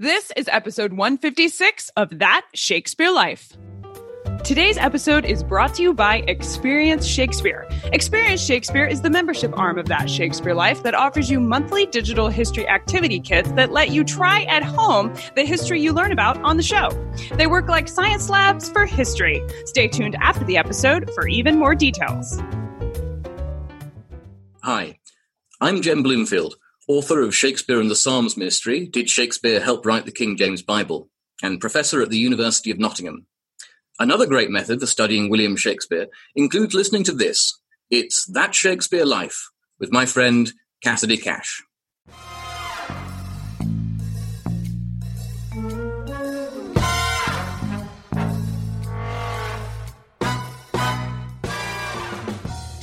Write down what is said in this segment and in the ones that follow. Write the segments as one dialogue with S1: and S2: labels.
S1: This is episode 156 of That Shakespeare Life. Today's episode is brought to you by Experience Shakespeare. Experience Shakespeare is the membership arm of That Shakespeare Life that offers you monthly digital history activity kits that let you try at home the history you learn about on the show. They work like science labs for history. Stay tuned after the episode for even more details.
S2: Hi, I'm Jem Bloomfield author of Shakespeare and the Psalms Mystery, Did Shakespeare Help Write the King James Bible? and professor at the University of Nottingham. Another great method for studying William Shakespeare includes listening to this. It's That Shakespeare Life with my friend Cassidy Cash.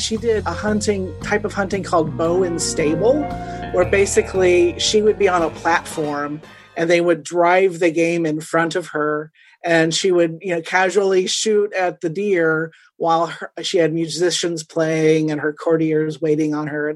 S3: She did a hunting type of hunting called bow and stable where basically she would be on a platform and they would drive the game in front of her and she would you know casually shoot at the deer while her, she had musicians playing and her courtiers waiting on her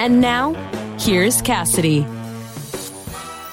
S4: And now, here's Cassidy.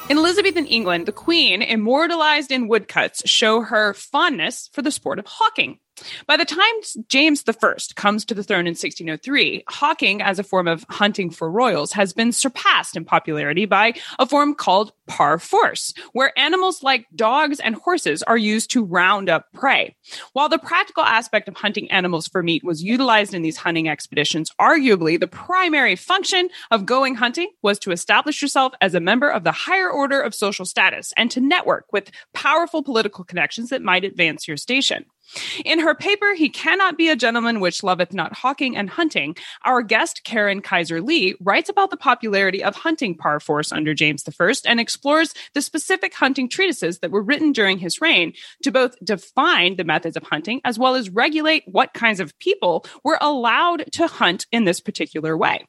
S1: In Elizabethan England, the Queen, immortalized in woodcuts, show her fondness for the sport of hawking. By the time James I comes to the throne in 1603, hawking as a form of hunting for royals has been surpassed in popularity by a form called par force, where animals like dogs and horses are used to round up prey. While the practical aspect of hunting animals for meat was utilized in these hunting expeditions, arguably the primary function of going hunting was to establish yourself as a member of the higher order of social status and to network with powerful political connections that might advance your station. In her paper, He Cannot Be a Gentleman Which Loveth Not Hawking and Hunting, our guest Karen Kaiser Lee writes about the popularity of hunting par force under James I and explores the specific hunting treatises that were written during his reign to both define the methods of hunting as well as regulate what kinds of people were allowed to hunt in this particular way.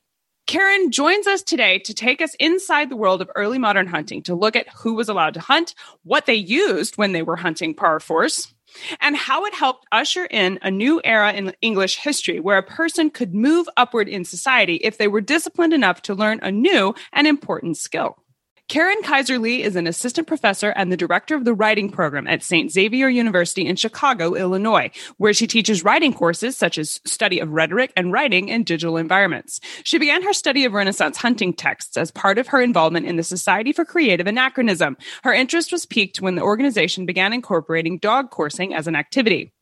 S1: Karen joins us today to take us inside the world of early modern hunting to look at who was allowed to hunt, what they used when they were hunting par force, and how it helped usher in a new era in English history where a person could move upward in society if they were disciplined enough to learn a new and important skill. Karen Kaiser Lee is an assistant professor and the director of the writing program at St. Xavier University in Chicago, Illinois, where she teaches writing courses such as study of rhetoric and writing in digital environments. She began her study of Renaissance hunting texts as part of her involvement in the Society for Creative Anachronism. Her interest was piqued when the organization began incorporating dog coursing as an activity.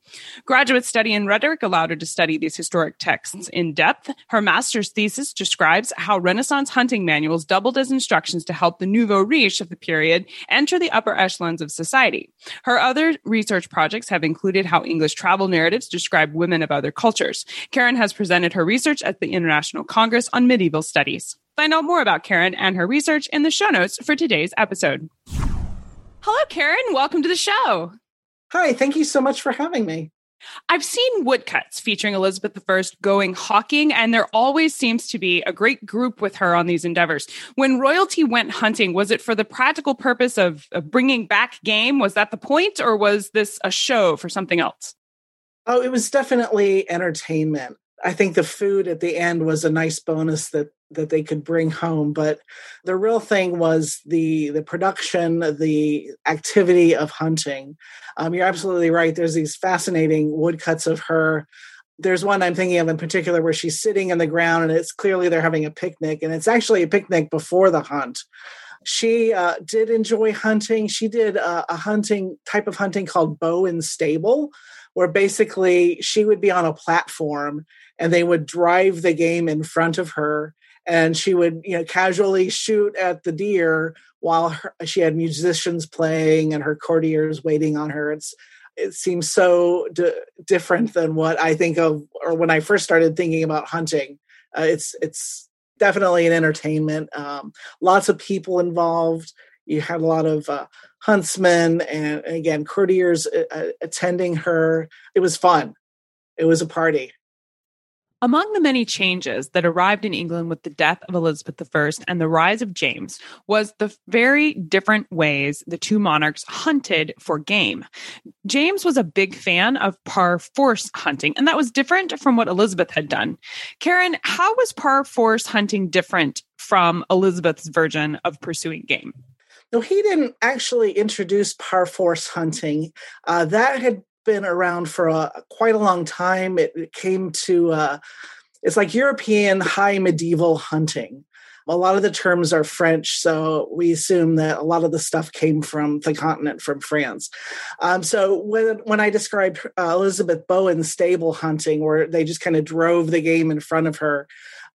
S1: Graduate study in rhetoric allowed her to study these historic texts in depth. Her master's thesis describes how Renaissance hunting manuals doubled as instructions to help the nouveau riche of the period enter the upper echelons of society. Her other research projects have included how English travel narratives describe women of other cultures. Karen has presented her research at the International Congress on Medieval Studies. Find out more about Karen and her research in the show notes for today's episode. Hello, Karen. Welcome to the show.
S3: Hi, thank you so much for having me.
S1: I've seen woodcuts featuring Elizabeth I going hawking, and there always seems to be a great group with her on these endeavors. When royalty went hunting, was it for the practical purpose of, of bringing back game? Was that the point, or was this a show for something else?
S3: Oh, it was definitely entertainment. I think the food at the end was a nice bonus that that they could bring home but the real thing was the the production the activity of hunting. Um, you're absolutely right there's these fascinating woodcuts of her. There's one i'm thinking of in particular where she's sitting in the ground and it's clearly they're having a picnic and it's actually a picnic before the hunt. She uh, did enjoy hunting. She did a, a hunting type of hunting called bow and stable where basically she would be on a platform and they would drive the game in front of her. And she would you know casually shoot at the deer while her, she had musicians playing and her courtiers waiting on her. It's it seems so d- different than what i think of or when i first started thinking about hunting. Uh, it's it's definitely an entertainment. Um, lots of people involved You had a lot of uh, huntsmen and, again, courtiers uh, uh, attending her. It was fun. It was a party.
S1: Among the many changes that arrived in England with the death of Elizabeth I and the rise of James was the very different ways the two monarchs hunted for game. James was a big fan of par force hunting, and that was different from what Elizabeth had done. Karen, how was par force hunting different from Elizabeth's version of pursuing game?
S3: No, he didn't actually introduce par force hunting. Uh, that had been around for a, quite a long time. It, it came to uh, it's like European high medieval hunting. A lot of the terms are French, so we assume that a lot of the stuff came from the continent, from France. Um, so when when I described uh, Elizabeth bow and stable hunting, where they just kind of drove the game in front of her,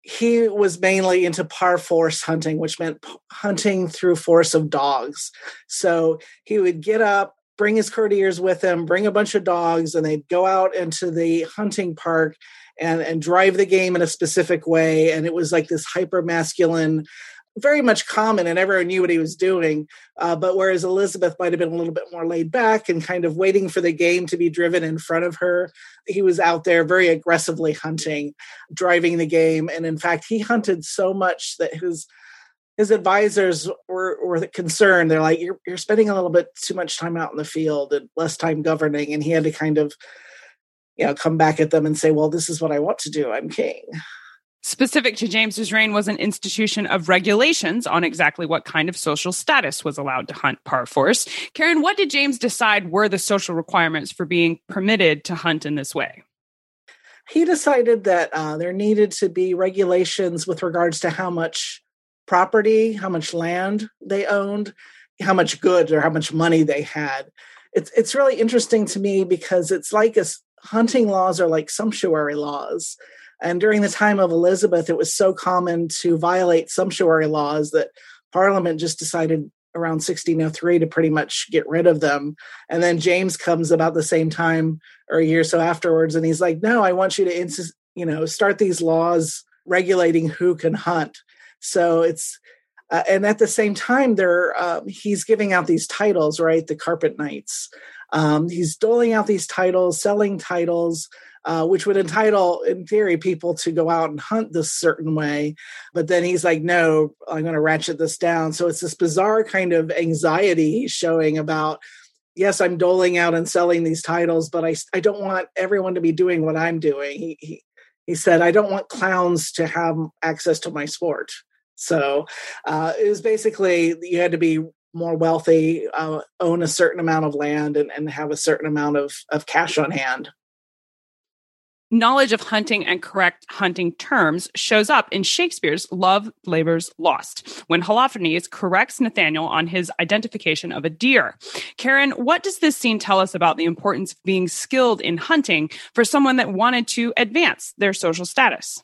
S3: he was mainly into par force hunting, which meant hunting through force of dogs. So he would get up, bring his courtiers with him, bring a bunch of dogs, and they'd go out into the hunting park and, and drive the game in a specific way. And it was like this hyper masculine, very much common, and everyone knew what he was doing. Uh, but whereas Elizabeth might have been a little bit more laid back and kind of waiting for the game to be driven in front of her, he was out there very aggressively hunting, driving the game. And in fact, he hunted so much that his his advisors were, were concerned. They're like, you're, you're spending a little bit too much time out in the field and less time governing. And he had to kind of, you know, come back at them and say, well, this is what I want to do. I'm king.
S1: Specific to James's reign was an institution of regulations on exactly what kind of social status was allowed to hunt par force. Karen, what did James decide were the social requirements for being permitted to hunt in this way?
S3: He decided that uh, there needed to be regulations with regards to how much property, how much land they owned, how much goods or how much money they had. It's it's really interesting to me because it's like a, hunting laws are like sumptuary laws. And during the time of Elizabeth, it was so common to violate sumptuary laws that Parliament just decided around 1603 to pretty much get rid of them. And then James comes about the same time or a year or so afterwards, and he's like, "No, I want you to, insist, you know, start these laws regulating who can hunt." So it's uh, and at the same time, there um, he's giving out these titles, right? The Carpet Knights. Um, he's doling out these titles, selling titles, uh, which would entitle, in theory, people to go out and hunt this certain way. But then he's like, no, I'm going to ratchet this down. So it's this bizarre kind of anxiety he's showing about. Yes, I'm doling out and selling these titles, but I, I don't want everyone to be doing what I'm doing. He, he, he said, I don't want clowns to have access to my sport. So uh, it was basically you had to be more wealthy, uh, own a certain amount of land, and, and have a certain amount of, of cash on hand.
S1: Knowledge of hunting and correct hunting terms shows up in Shakespeare's Love Labor's Lost, when Holofernes corrects Nathaniel on his identification of a deer. Karen, what does this scene tell us about the importance of being skilled in hunting for someone that wanted to advance their social status?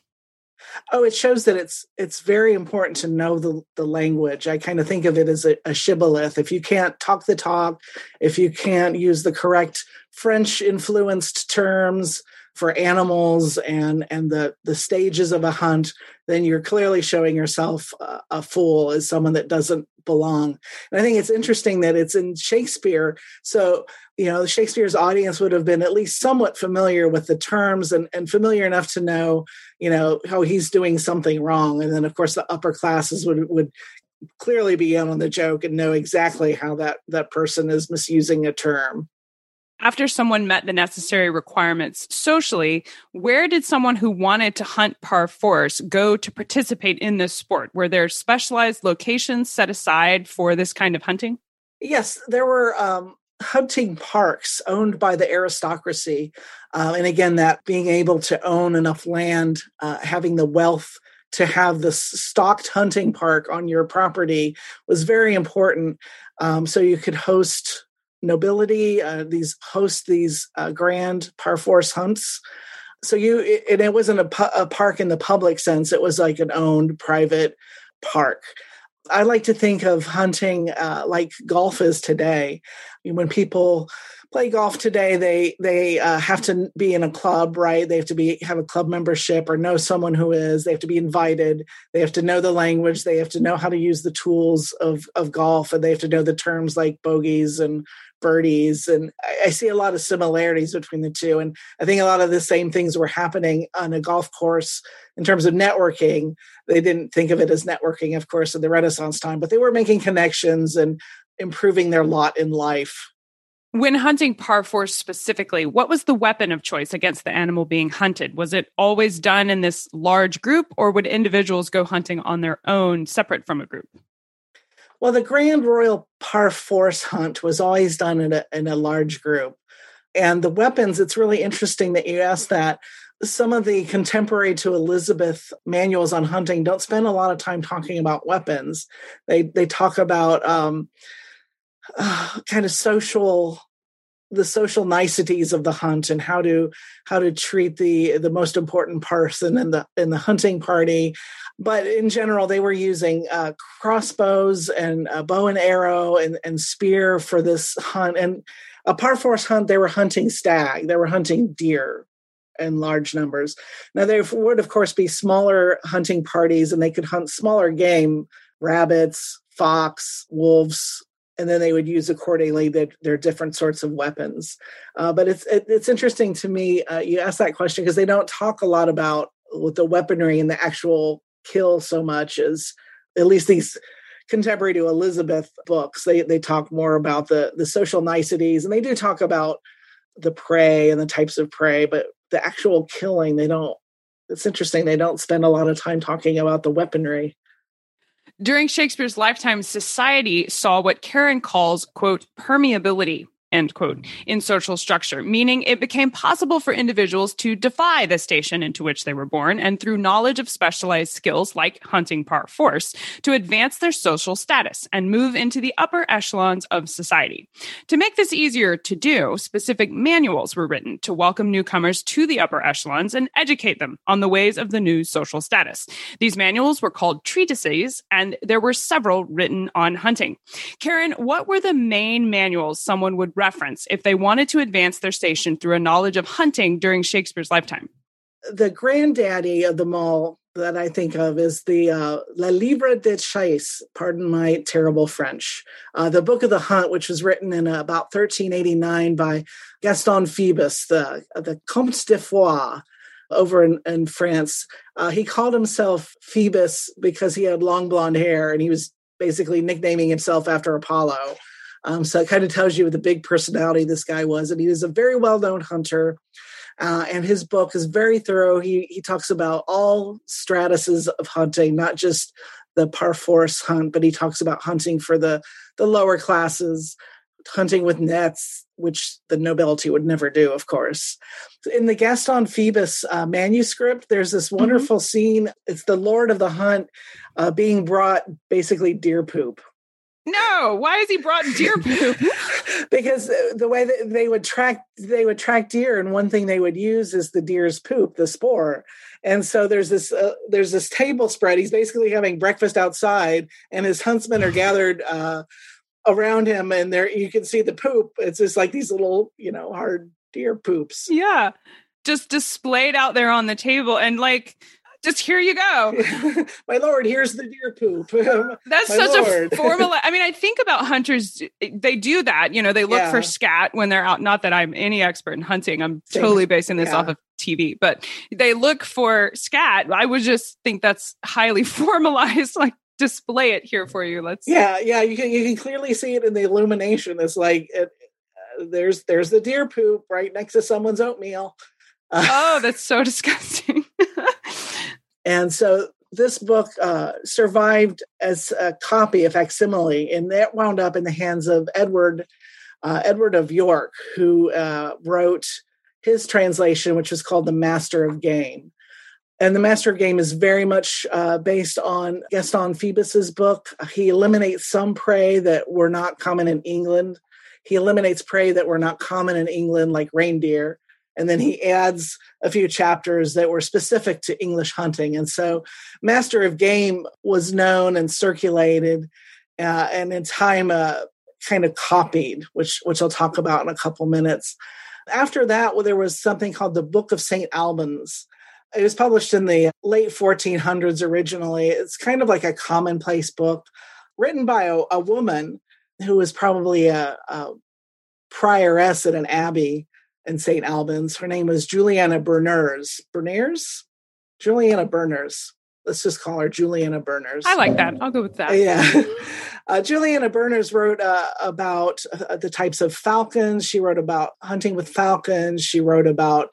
S3: Oh, it shows that it's it's very important to know the the language. I kind of think of it as a, a shibboleth. If you can't talk the talk, if you can't use the correct French influenced terms for animals and and the the stages of a hunt, then you're clearly showing yourself a, a fool as someone that doesn't belong. And I think it's interesting that it's in Shakespeare. So you know shakespeare's audience would have been at least somewhat familiar with the terms and, and familiar enough to know you know how he's doing something wrong and then of course the upper classes would would clearly be in on the joke and know exactly how that that person is misusing a term
S1: after someone met the necessary requirements socially, where did someone who wanted to hunt par force go to participate in this sport? Were there specialized locations set aside for this kind of hunting?
S3: Yes, there were um, hunting parks owned by the aristocracy. Uh, and again, that being able to own enough land, uh, having the wealth to have the stocked hunting park on your property was very important. Um, so you could host nobility, uh, these host these uh, grand par force hunts. So you, it, and it wasn't a, pu- a park in the public sense; it was like an owned private park. I like to think of hunting uh, like golf is today. When people play golf today, they they uh, have to be in a club, right? They have to be have a club membership or know someone who is. They have to be invited. They have to know the language. They have to know how to use the tools of of golf, and they have to know the terms like bogeys and birdies. And I, I see a lot of similarities between the two. And I think a lot of the same things were happening on a golf course in terms of networking. They didn't think of it as networking, of course, in the Renaissance time, but they were making connections and improving their lot in life.
S1: When hunting par parforce specifically, what was the weapon of choice against the animal being hunted? Was it always done in this large group, or would individuals go hunting on their own, separate from a group?
S3: Well, the Grand Royal Par Force hunt was always done in a, in a large group. And the weapons, it's really interesting that you asked that. Some of the contemporary to Elizabeth manuals on hunting don't spend a lot of time talking about weapons. They they talk about um, uh, kind of social the social niceties of the hunt and how to how to treat the the most important person in the in the hunting party but in general they were using uh, crossbows and bow and arrow and, and spear for this hunt and a parforce hunt they were hunting stag they were hunting deer in large numbers now there would of course be smaller hunting parties and they could hunt smaller game rabbits fox wolves and then they would use accordingly their, their different sorts of weapons. Uh, but it's it, it's interesting to me. Uh, you ask that question because they don't talk a lot about the weaponry and the actual kill so much as at least these contemporary to Elizabeth books. They they talk more about the the social niceties and they do talk about the prey and the types of prey, but the actual killing they don't. It's interesting they don't spend a lot of time talking about the weaponry.
S1: During Shakespeare's lifetime, society saw what Karen calls, quote, permeability end quote, in social structure, meaning it became possible for individuals to defy the station into which they were born and through knowledge of specialized skills like hunting par force to advance their social status and move into the upper echelons of society. To make this easier to do, specific manuals were written to welcome newcomers to the upper echelons and educate them on the ways of the new social status. These manuals were called treatises and there were several written on hunting. Karen, what were the main manuals someone would reference if they wanted to advance their station through a knowledge of hunting during Shakespeare's lifetime?
S3: The granddaddy of them all that I think of is the uh, La Livre de Chasse, pardon my terrible French, uh, the Book of the Hunt, which was written in uh, about 1389 by Gaston Phoebus, the, the Comte de Foix over in, in France. Uh, he called himself Phoebus because he had long blonde hair and he was basically nicknaming himself after Apollo. Um, so it kind of tells you the big personality this guy was. And he was a very well known hunter. Uh, and his book is very thorough. He, he talks about all stratuses of hunting, not just the parforce hunt, but he talks about hunting for the, the lower classes, hunting with nets, which the nobility would never do, of course. In the Gaston Phoebus uh, manuscript, there's this mm-hmm. wonderful mm-hmm. scene. It's the Lord of the Hunt uh, being brought basically deer poop
S1: no, why is he brought deer poop?
S3: because the way that they would track they would track deer, and one thing they would use is the deer's poop, the spoor. And so there's this uh, there's this table spread. He's basically having breakfast outside, and his huntsmen are gathered uh, around him, and there you can see the poop. It's just like these little, you know, hard deer poops.
S1: Yeah, just displayed out there on the table, and like just here you go.
S3: My lord, here's the deer poop.
S1: That's such lord. a formula. I mean, I think about hunters, they do that. You know, they look yeah. for scat when they're out. Not that I'm any expert in hunting. I'm Same. totally basing this yeah. off of TV, but they look for scat. I would just think that's highly formalized. Like, display it here for you. Let's.
S3: Yeah, yeah. You can you can clearly see it in the illumination. It's like it, uh, there's there's the deer poop right next to someone's oatmeal.
S1: Uh, oh, that's so disgusting.
S3: And so this book uh, survived as a copy, a facsimile, and that wound up in the hands of Edward, uh, Edward of York, who uh, wrote his translation, which is called The Master of Game. And The Master of Game is very much uh, based on Gaston Phoebus's book. He eliminates some prey that were not common in England. He eliminates prey that were not common in England, like reindeer and then he adds a few chapters that were specific to English hunting. And so, Master of Game was known and circulated, uh, and in time, uh, kind of copied, which which I'll talk about in a couple minutes. After that, well, there was something called the Book of St. Albans. It was published in the late 1400s originally. It's kind of like a commonplace book written by a, a woman who was probably a, a prioress at an abbey in St. Albans. Her name was Juliana Berners. Berners? Juliana Berners. Let's just call her Juliana Berners.
S1: I like that. I'll go with that.
S3: Yeah. Uh, Juliana Berners wrote uh, about uh, the types of falcons. She wrote about hunting with falcons. She wrote about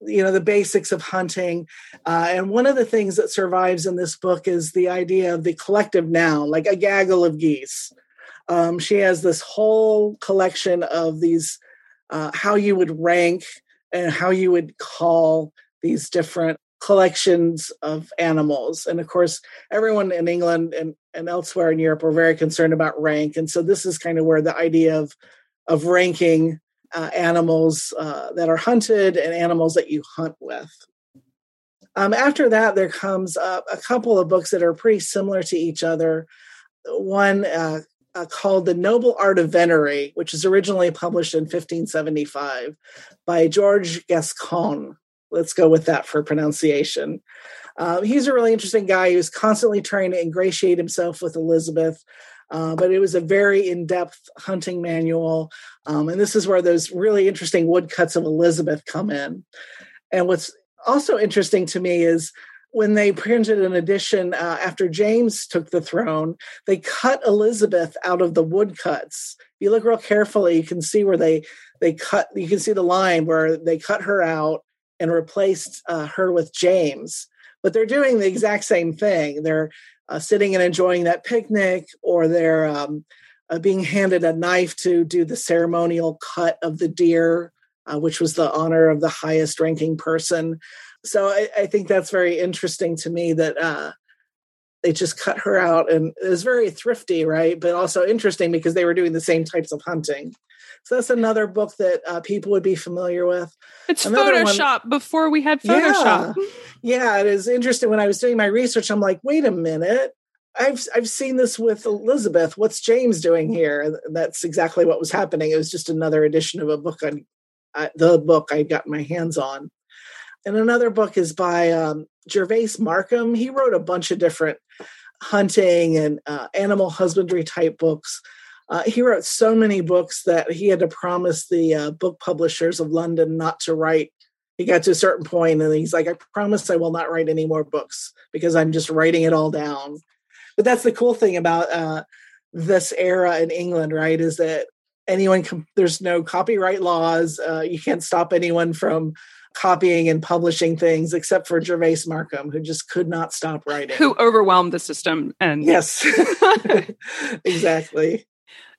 S3: you know the basics of hunting uh, and one of the things that survives in this book is the idea of the collective noun like a gaggle of geese um, she has this whole collection of these uh, how you would rank and how you would call these different collections of animals. And of course, everyone in England and, and elsewhere in Europe are very concerned about rank. And so this is kind of where the idea of of ranking uh, animals uh, that are hunted and animals that you hunt with. Um, after that, there comes uh, a couple of books that are pretty similar to each other. One uh, called The Noble Art of Venery, which was originally published in 1575 by George Gascon. Let's go with that for pronunciation. Uh, he's a really interesting guy. He was constantly trying to ingratiate himself with Elizabeth. Uh, but it was a very in-depth hunting manual, um, and this is where those really interesting woodcuts of Elizabeth come in. And what's also interesting to me is when they printed an edition uh, after James took the throne, they cut Elizabeth out of the woodcuts. If you look real carefully, you can see where they they cut. You can see the line where they cut her out and replaced uh, her with James. But they're doing the exact same thing. They're uh, sitting and enjoying that picnic, or they're um, uh, being handed a knife to do the ceremonial cut of the deer, uh, which was the honor of the highest ranking person. So I, I think that's very interesting to me that uh, they just cut her out, and it was very thrifty, right? But also interesting because they were doing the same types of hunting. So that's another book that uh, people would be familiar with.
S1: It's another Photoshop one, before we had Photoshop.
S3: Yeah, yeah, it is interesting. When I was doing my research, I'm like, wait a minute. I've I've seen this with Elizabeth. What's James doing here? And that's exactly what was happening. It was just another edition of a book on uh, the book I got my hands on. And another book is by um, Gervase Markham. He wrote a bunch of different hunting and uh, animal husbandry type books. Uh, he wrote so many books that he had to promise the uh, book publishers of London not to write. He got to a certain point and he's like, I promise I will not write any more books because I'm just writing it all down. But that's the cool thing about uh, this era in England, right? Is that anyone, com- there's no copyright laws. Uh, you can't stop anyone from copying and publishing things except for Gervase Markham, who just could not stop writing.
S1: Who overwhelmed the system and
S3: Yes. exactly.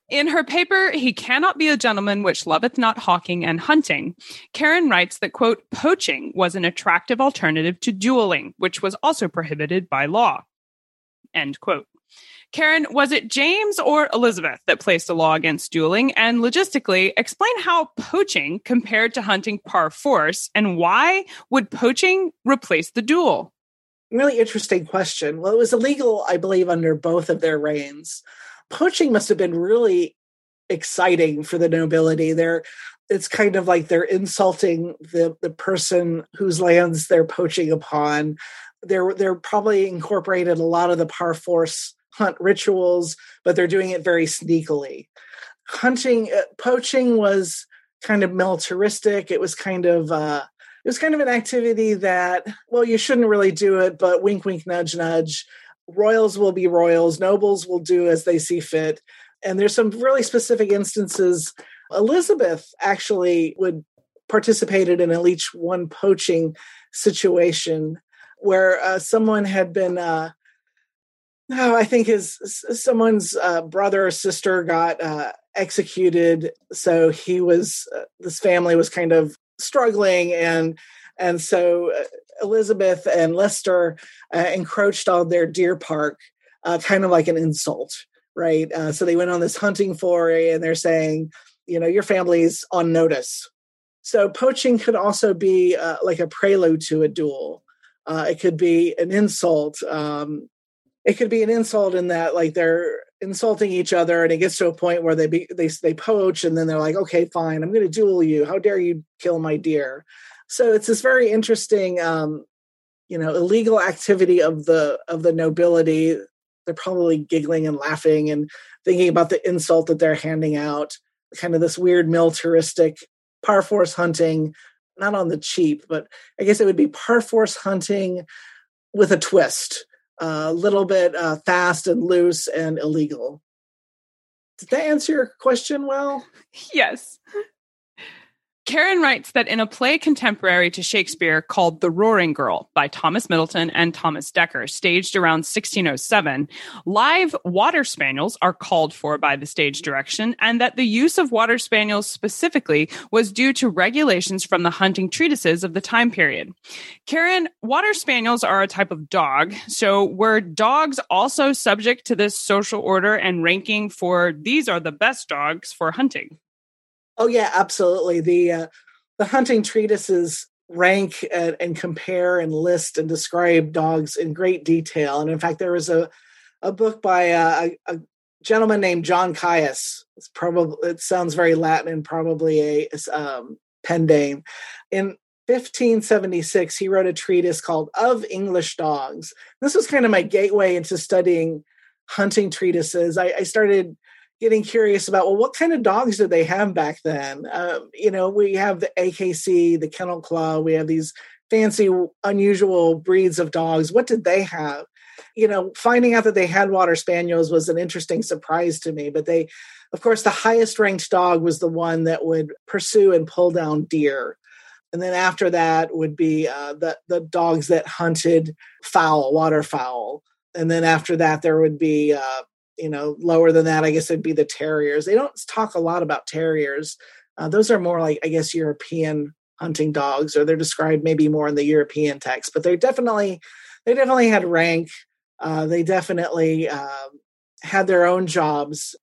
S1: In her paper, He Cannot Be a Gentleman Which Loveth Not Hawking and Hunting, Karen writes that, quote, poaching was an attractive alternative to dueling, which was also prohibited by law. End quote. Karen, was it James or Elizabeth that placed a law against dueling? And logistically, explain how poaching compared to hunting par force and why would poaching replace the duel?
S3: Really interesting question. Well, it was illegal, I believe, under both of their reigns poaching must have been really exciting for the nobility. They're it's kind of like they're insulting the the person whose lands they're poaching upon. They're they're probably incorporated a lot of the par force hunt rituals, but they're doing it very sneakily. Hunting, uh, poaching was kind of militaristic. It was kind of uh, it was kind of an activity that well, you shouldn't really do it, but wink, wink, nudge, nudge royals will be royals, nobles will do as they see fit. And there's some really specific instances. Elizabeth actually would participated in at least one poaching situation where uh, someone had been uh, oh, I think his someone's uh, brother or sister got uh, executed, so he was uh, this family was kind of struggling, and and so uh, Elizabeth and Leicester uh, encroached on their deer park, uh, kind of like an insult, right? So they went on this hunting foray and they're saying, you know, your family's on notice. So poaching could also be like a prelude to a duel. It could be an insult. Um, it could be an insult in that, like, they're insulting each other and it gets to a point where they be, they they poach and then they're like okay fine i'm going to duel you. How dare you kill my deer? So it's this very interesting um you know illegal activity of the of the nobility. They're probably giggling and laughing and thinking about the insult that they're handing out kind of this weird militaristic par force hunting not on the cheap but i guess it would be par force hunting with a twist a little bit uh, fast and loose and illegal. Did that answer your question well?
S1: Yes. Karen writes that in a play contemporary to Shakespeare called The Roaring Girl by Thomas Middleton and Thomas Dekker, staged around 1607, live water spaniels are called for by the stage direction, and that the use of water spaniels specifically was due to regulations from the hunting treatises of the time period. Karen, water spaniels are a type of dog, so were dogs also subject to this social order and ranking for these are the best dogs for hunting?
S3: Oh yeah, absolutely. The uh, the hunting treatises rank and, and, compare and list and describe dogs in great detail. And in fact, there was a a book by uh, a, a, gentleman named John Caius. It's probably it sounds very Latin and probably a um, pen name. In 1576, he wrote a treatise called Of English Dogs. This was kind of my gateway into studying hunting treatises. I, I started getting curious about well what kind of dogs did they have back then? Um, you know we have the akc the kennel club we have these fancy unusual breeds of dogs. What did they have? You know finding out that they had water spaniels was an interesting surprise to me but they of course the highest ranked dog was the one that would pursue and pull down deer. And then after that would be uh, the the dogs that hunted fowl waterfowl. And then after that there would be uh, you know lower than that i guess it'd be the terriers. They don't talk a lot about terriers. Uh, those are more like i guess european hunting dogs or they're described maybe more in the european text but they definitely they definitely had rank. Uh, they definitely uh, had their own jobs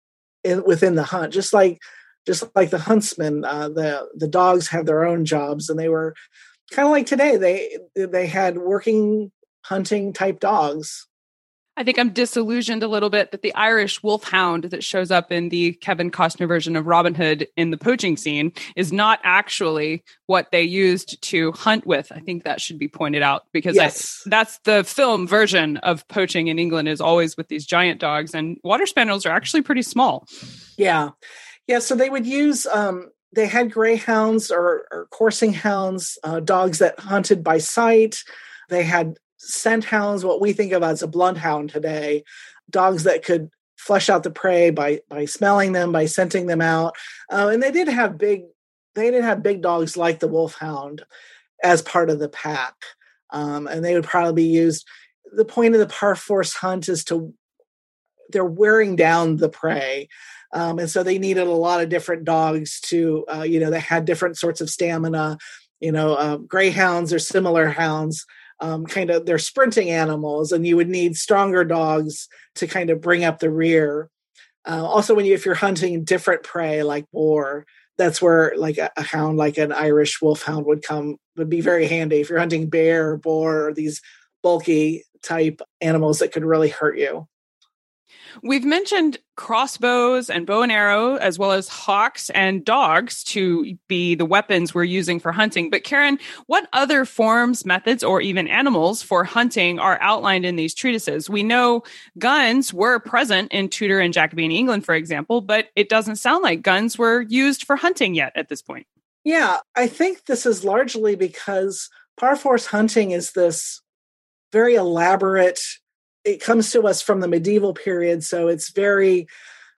S3: in, within the hunt just like just like the huntsmen uh, the the dogs have their own jobs and they were kind of like today they they had working hunting type dogs
S1: I think I'm disillusioned a little bit that the Irish wolfhound that shows up in the Kevin Costner version of Robin Hood in the poaching scene is not actually what they used to hunt with. I think that should be pointed out because yes. I, that's the film version of poaching in England is always with these giant dogs and water spaniels are actually pretty small.
S3: Yeah. Yeah. So they would use, um, they had greyhounds or, or coursing hounds, uh, dogs that hunted by sight. They had scent hounds, what we think of as a bloodhound today, dogs that could flush out the prey by by smelling them, by scenting them out, uh, and they did have big they did have big dogs like the wolfhound as part of the pack, um, and they would probably be used. The point of the par force hunt is to they're wearing down the prey. Um, and so they needed a lot of different dogs to, uh, you know, they had different sorts of stamina. You know, uh, greyhounds or similar hounds um, kind of they're sprinting animals, and you would need stronger dogs to kind of bring up the rear. Uh, also, when you if you're hunting different prey like boar, that's where like a, a, hound like an Irish wolfhound would come would be very handy if you're hunting bear, or boar, or these bulky type animals that could really hurt you.
S1: We've mentioned crossbows and bow and arrow, as well as hawks and dogs to be the weapons we're using for hunting. But Karen, what other forms, methods, or even animals for hunting are outlined in these treatises? We know guns were present in Tudor and Jacobean England, for example, but it doesn't sound like guns were used for hunting yet at this point.
S3: Yeah, I think this is largely because par force hunting is this very elaborate it comes to us from the medieval period, so it's very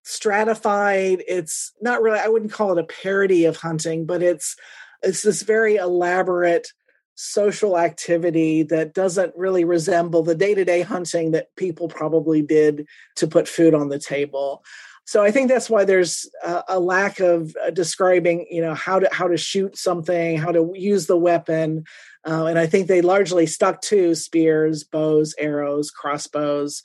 S3: stratified. It's not really I wouldn't call it a parody of hunting, but it's it's this very elaborate social activity that doesn't really resemble the day-to-day hunting that people probably did to put food on the table so i think that's why there's a, a, lack of uh, describing you know how to how to shoot something how to use the weapon uh, and I think they largely stuck to spears, bows, arrows, crossbows,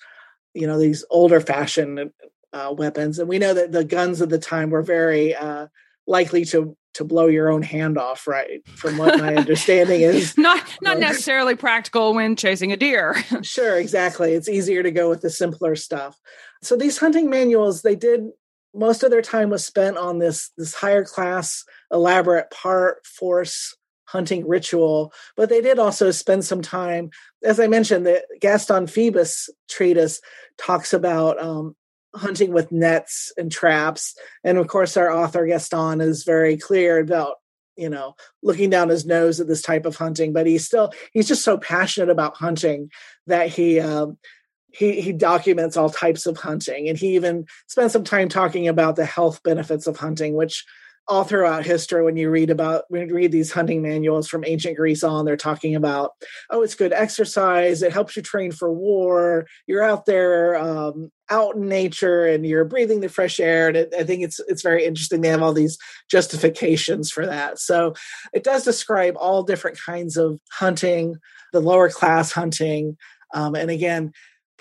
S3: you know, these older fashioned uh, weapons. And we know that the guns of the time were very uh, likely to to blow your own hand off, right? From what my understanding is,
S1: not not necessarily practical when chasing a deer.
S3: sure, exactly. It's easier to go with the simpler stuff. So these hunting manuals, they did most of their time was spent on this this higher class, elaborate par force hunting ritual, but they did also spend some time, as I mentioned, the Gaston Phoebus treatise talks about um, hunting with nets and traps, and of course, our author Gaston is very clear about you know looking down his nose at this type of hunting but he's still he's just so passionate about hunting that he um, he he documents all types of hunting and he even spent some time talking about the health benefits of hunting which all throughout history when you read about when you read these hunting manuals from ancient greece on they're talking about oh it's good exercise it helps you train for war you're out there um, out in nature and you're breathing the fresh air and it, i think it's it's very interesting they have all these justifications for that so it does describe all different kinds of hunting the lower class hunting um, and again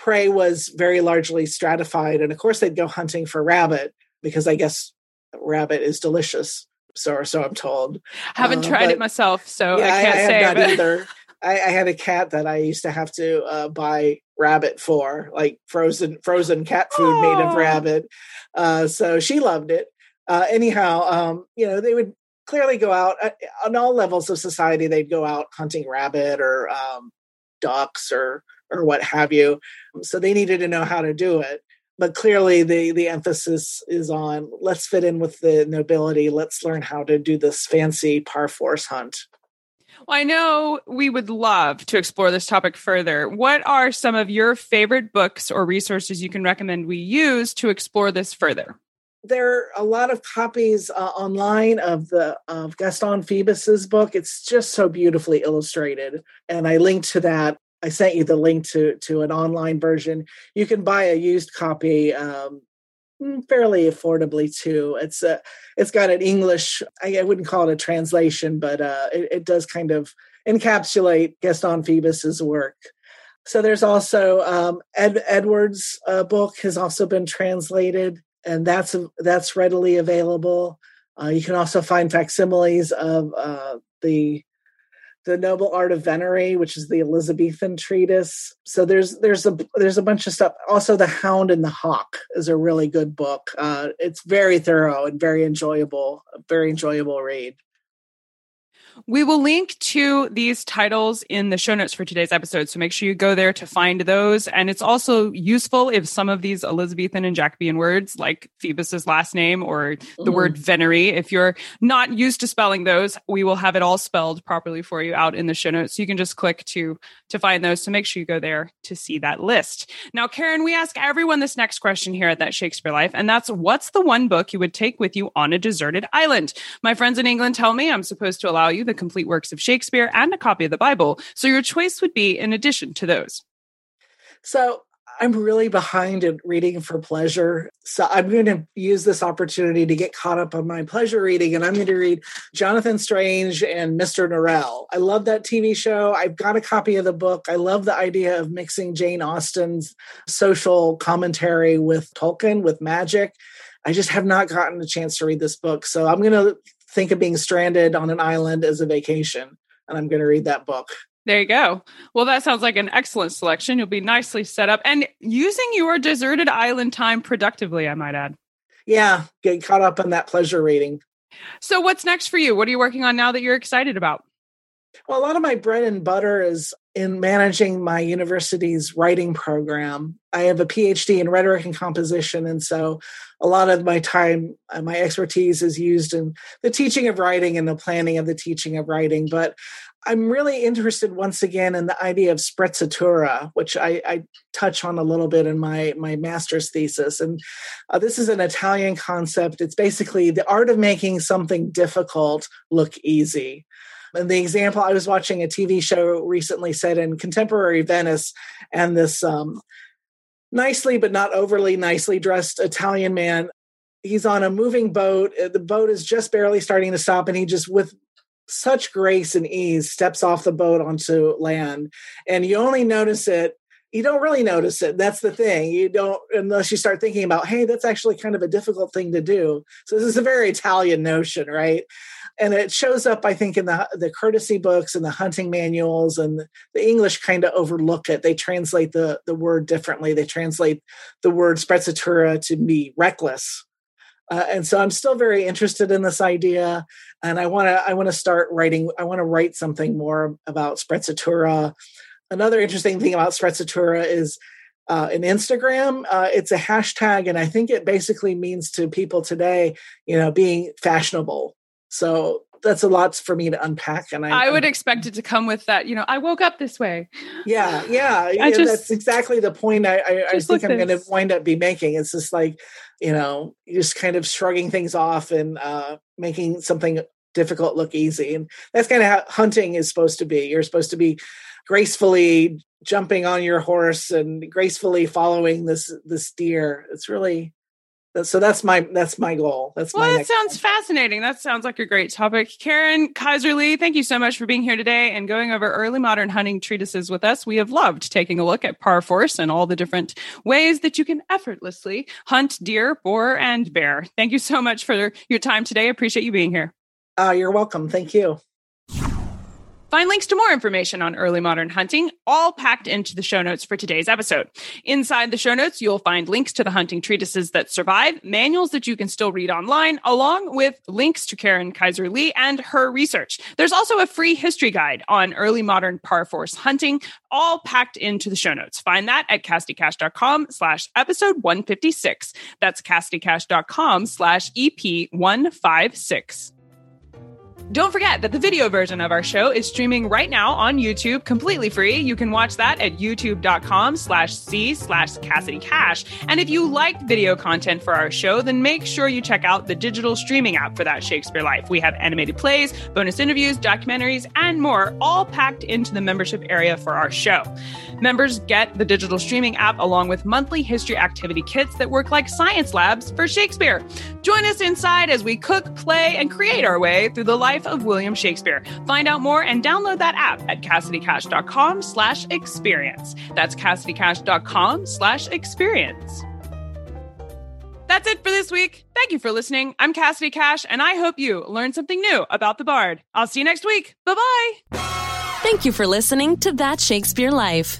S3: prey was very largely stratified. And of course, they'd go hunting for rabbit because I guess rabbit is delicious. So, so I'm told.
S1: I Haven't uh, tried but, it myself, so yeah, I can't
S3: I,
S1: I say.
S3: Not
S1: but...
S3: either. I, I, had a cat that I used to have to uh, buy rabbit for, like frozen frozen cat food oh. made of rabbit. Uh, so she loved it. Uh, anyhow, um, you know, they would clearly go out uh, on all levels of society. They'd go out hunting rabbit or um, ducks or or what have you. So they needed to know how to do it. But clearly, the the emphasis is on let's fit in with the nobility. Let's learn how to do this fancy par force hunt.
S1: Well, I know we would love to explore this topic further. What are some of your favorite books or resources you can recommend we use to explore this further?
S3: there are a lot of copies uh, online of the of Gaston Phoebus's book. It's just so beautifully illustrated, and I linked to that I sent you the link to to an online version. You can buy a used copy um, mm, fairly affordably too. It's a it's got an English. I, I wouldn't call it a translation, but uh, it, it, does kind of encapsulate Gaston Phoebus's work. So there's also um, Ed Edwards' uh, book has also been translated, and that's that's readily available. Uh, you can also find facsimiles of uh, the the noble art of venery which is the elizabethan treatise. So there's there's a there's a bunch of stuff. Also the hound and the hawk is a really good book. Uh, it's very thorough and very enjoyable very enjoyable read
S1: we will link to these titles in the show notes for today's episode. So make sure you go there to find those. And it's also useful if some of these Elizabethan and Jacobean words, like Phoebus's last name or the mm-hmm. word venery, if you're not used to spelling those, we will have it all spelled properly for you out in the show notes. So you can just click to to find those. So make sure you go there to see that list. Now, Karen, we ask everyone this next question here at That Shakespeare Life, and that's what's the one book you would take with you on a deserted island? My friends in England tell me I'm supposed to allow you the complete works of Shakespeare and a copy of the Bible. So your choice would be in addition to those.
S3: So I'm really behind in reading for pleasure. So I'm going to use this opportunity to get caught up on my pleasure reading. And I'm going to read Jonathan Strange and Mr. Norrell. I love that TV show. I've got a copy of the book. I love the idea of mixing Jane Austen's social commentary with Tolkien, with magic. I just have not gotten a chance to read this book. So I'm going to think of being stranded on an island as a vacation. And I'm going to read that book.
S1: There you go. Well, that sounds like an excellent selection. You'll be nicely set up and using your deserted island time productively, I might add.
S3: Yeah, get caught up in that pleasure reading.
S1: So, what's next for you? What are you working on now that you're excited about?
S3: Well, a lot of my bread and butter is in managing my university's writing program. I have a PhD in rhetoric and composition. And so a lot of my time, uh, my expertise is used in the teaching of writing and the planning of the teaching of writing. But I'm really interested once again in the idea of sprezzatura, which I, I touch on a little bit in my, my master's thesis. And uh, this is an Italian concept. It's basically the art of making something difficult look easy. And the example I was watching a TV show recently set in contemporary Venice, and this um, nicely but not overly nicely dressed Italian man. He's on a moving boat. Uh, the boat is just barely starting to stop, and he just with such grace and ease steps off the boat onto land. And you only notice it you don't really notice it. That's the thing. You don't unless you start thinking about, hey, that's actually kind of a difficult thing to do. So this is a very Italian notion, right? And it shows up, I think, in the the courtesy books and the hunting manuals, and the English kind of overlook it. They translate the the word differently. They translate the word sprezzatura to be reckless. Uh, and so I'm still very interested in this idea, and I want to I want to start writing. I want to write something more about sprezzatura another interesting thing about Sprezzatura is uh, in Instagram. Uh, it's a hashtag, and I think it basically means to people today, you know, being fashionable. So that's a lot for me to unpack. And
S1: I, I would expect it to come with that. You know, I woke up this way.
S3: Yeah, yeah, yeah just, that's exactly the point I, I, I think I'm going to wind up be making. It's just like, you know, just kind of shrugging things off and uh, making something difficult look easy, and that's kind of how hunting is supposed to be. You're supposed to be gracefully jumping on your horse and gracefully following this this deer. It's really so that's my that's my goal. That's
S1: well,
S3: my.
S1: That sounds fascinating. That sounds like a great topic. Karen Kaiser-Lee, thank you so much for being here today and going over early modern hunting treatises with us. We have loved taking a look at par force and all the different ways that you can effortlessly hunt deer, boar, and bear. Thank you so much for your time today. Appreciate you being here.
S3: Uh, you're welcome. Thank you.
S1: Find links to more information on early modern hunting, all packed into the show notes for today's episode. Inside the show notes, you'll find links to the hunting treatises that survive, manuals that you can still read online, along with links to Karen Kaiser-Lee and her research. There's also a free history guide on early modern par force hunting, all packed into the show notes. Find that at cassidycash.com slash episode 156. That's cassidycash.com slash EP 156. Don't forget that the video version of our show is streaming right now on YouTube completely free. You can watch that at youtube.com slash C slash Cassidy Cash. And if you like video content for our show, then make sure you check out the digital streaming app for that Shakespeare Life. We have animated plays, bonus interviews, documentaries, and more, all packed into the membership area for our show. Members get the digital streaming app along with monthly history activity kits that work like science labs for Shakespeare. Join us inside as we cook, play, and create our way through the life of William Shakespeare. Find out more and download that app at CassidyCash.com slash experience. That's CassidyCash.com slash experience. That's it for this week. Thank you for listening. I'm Cassidy Cash, and I hope you learned something new about the Bard. I'll see you next week. Bye bye.
S4: Thank you for listening to That Shakespeare Life.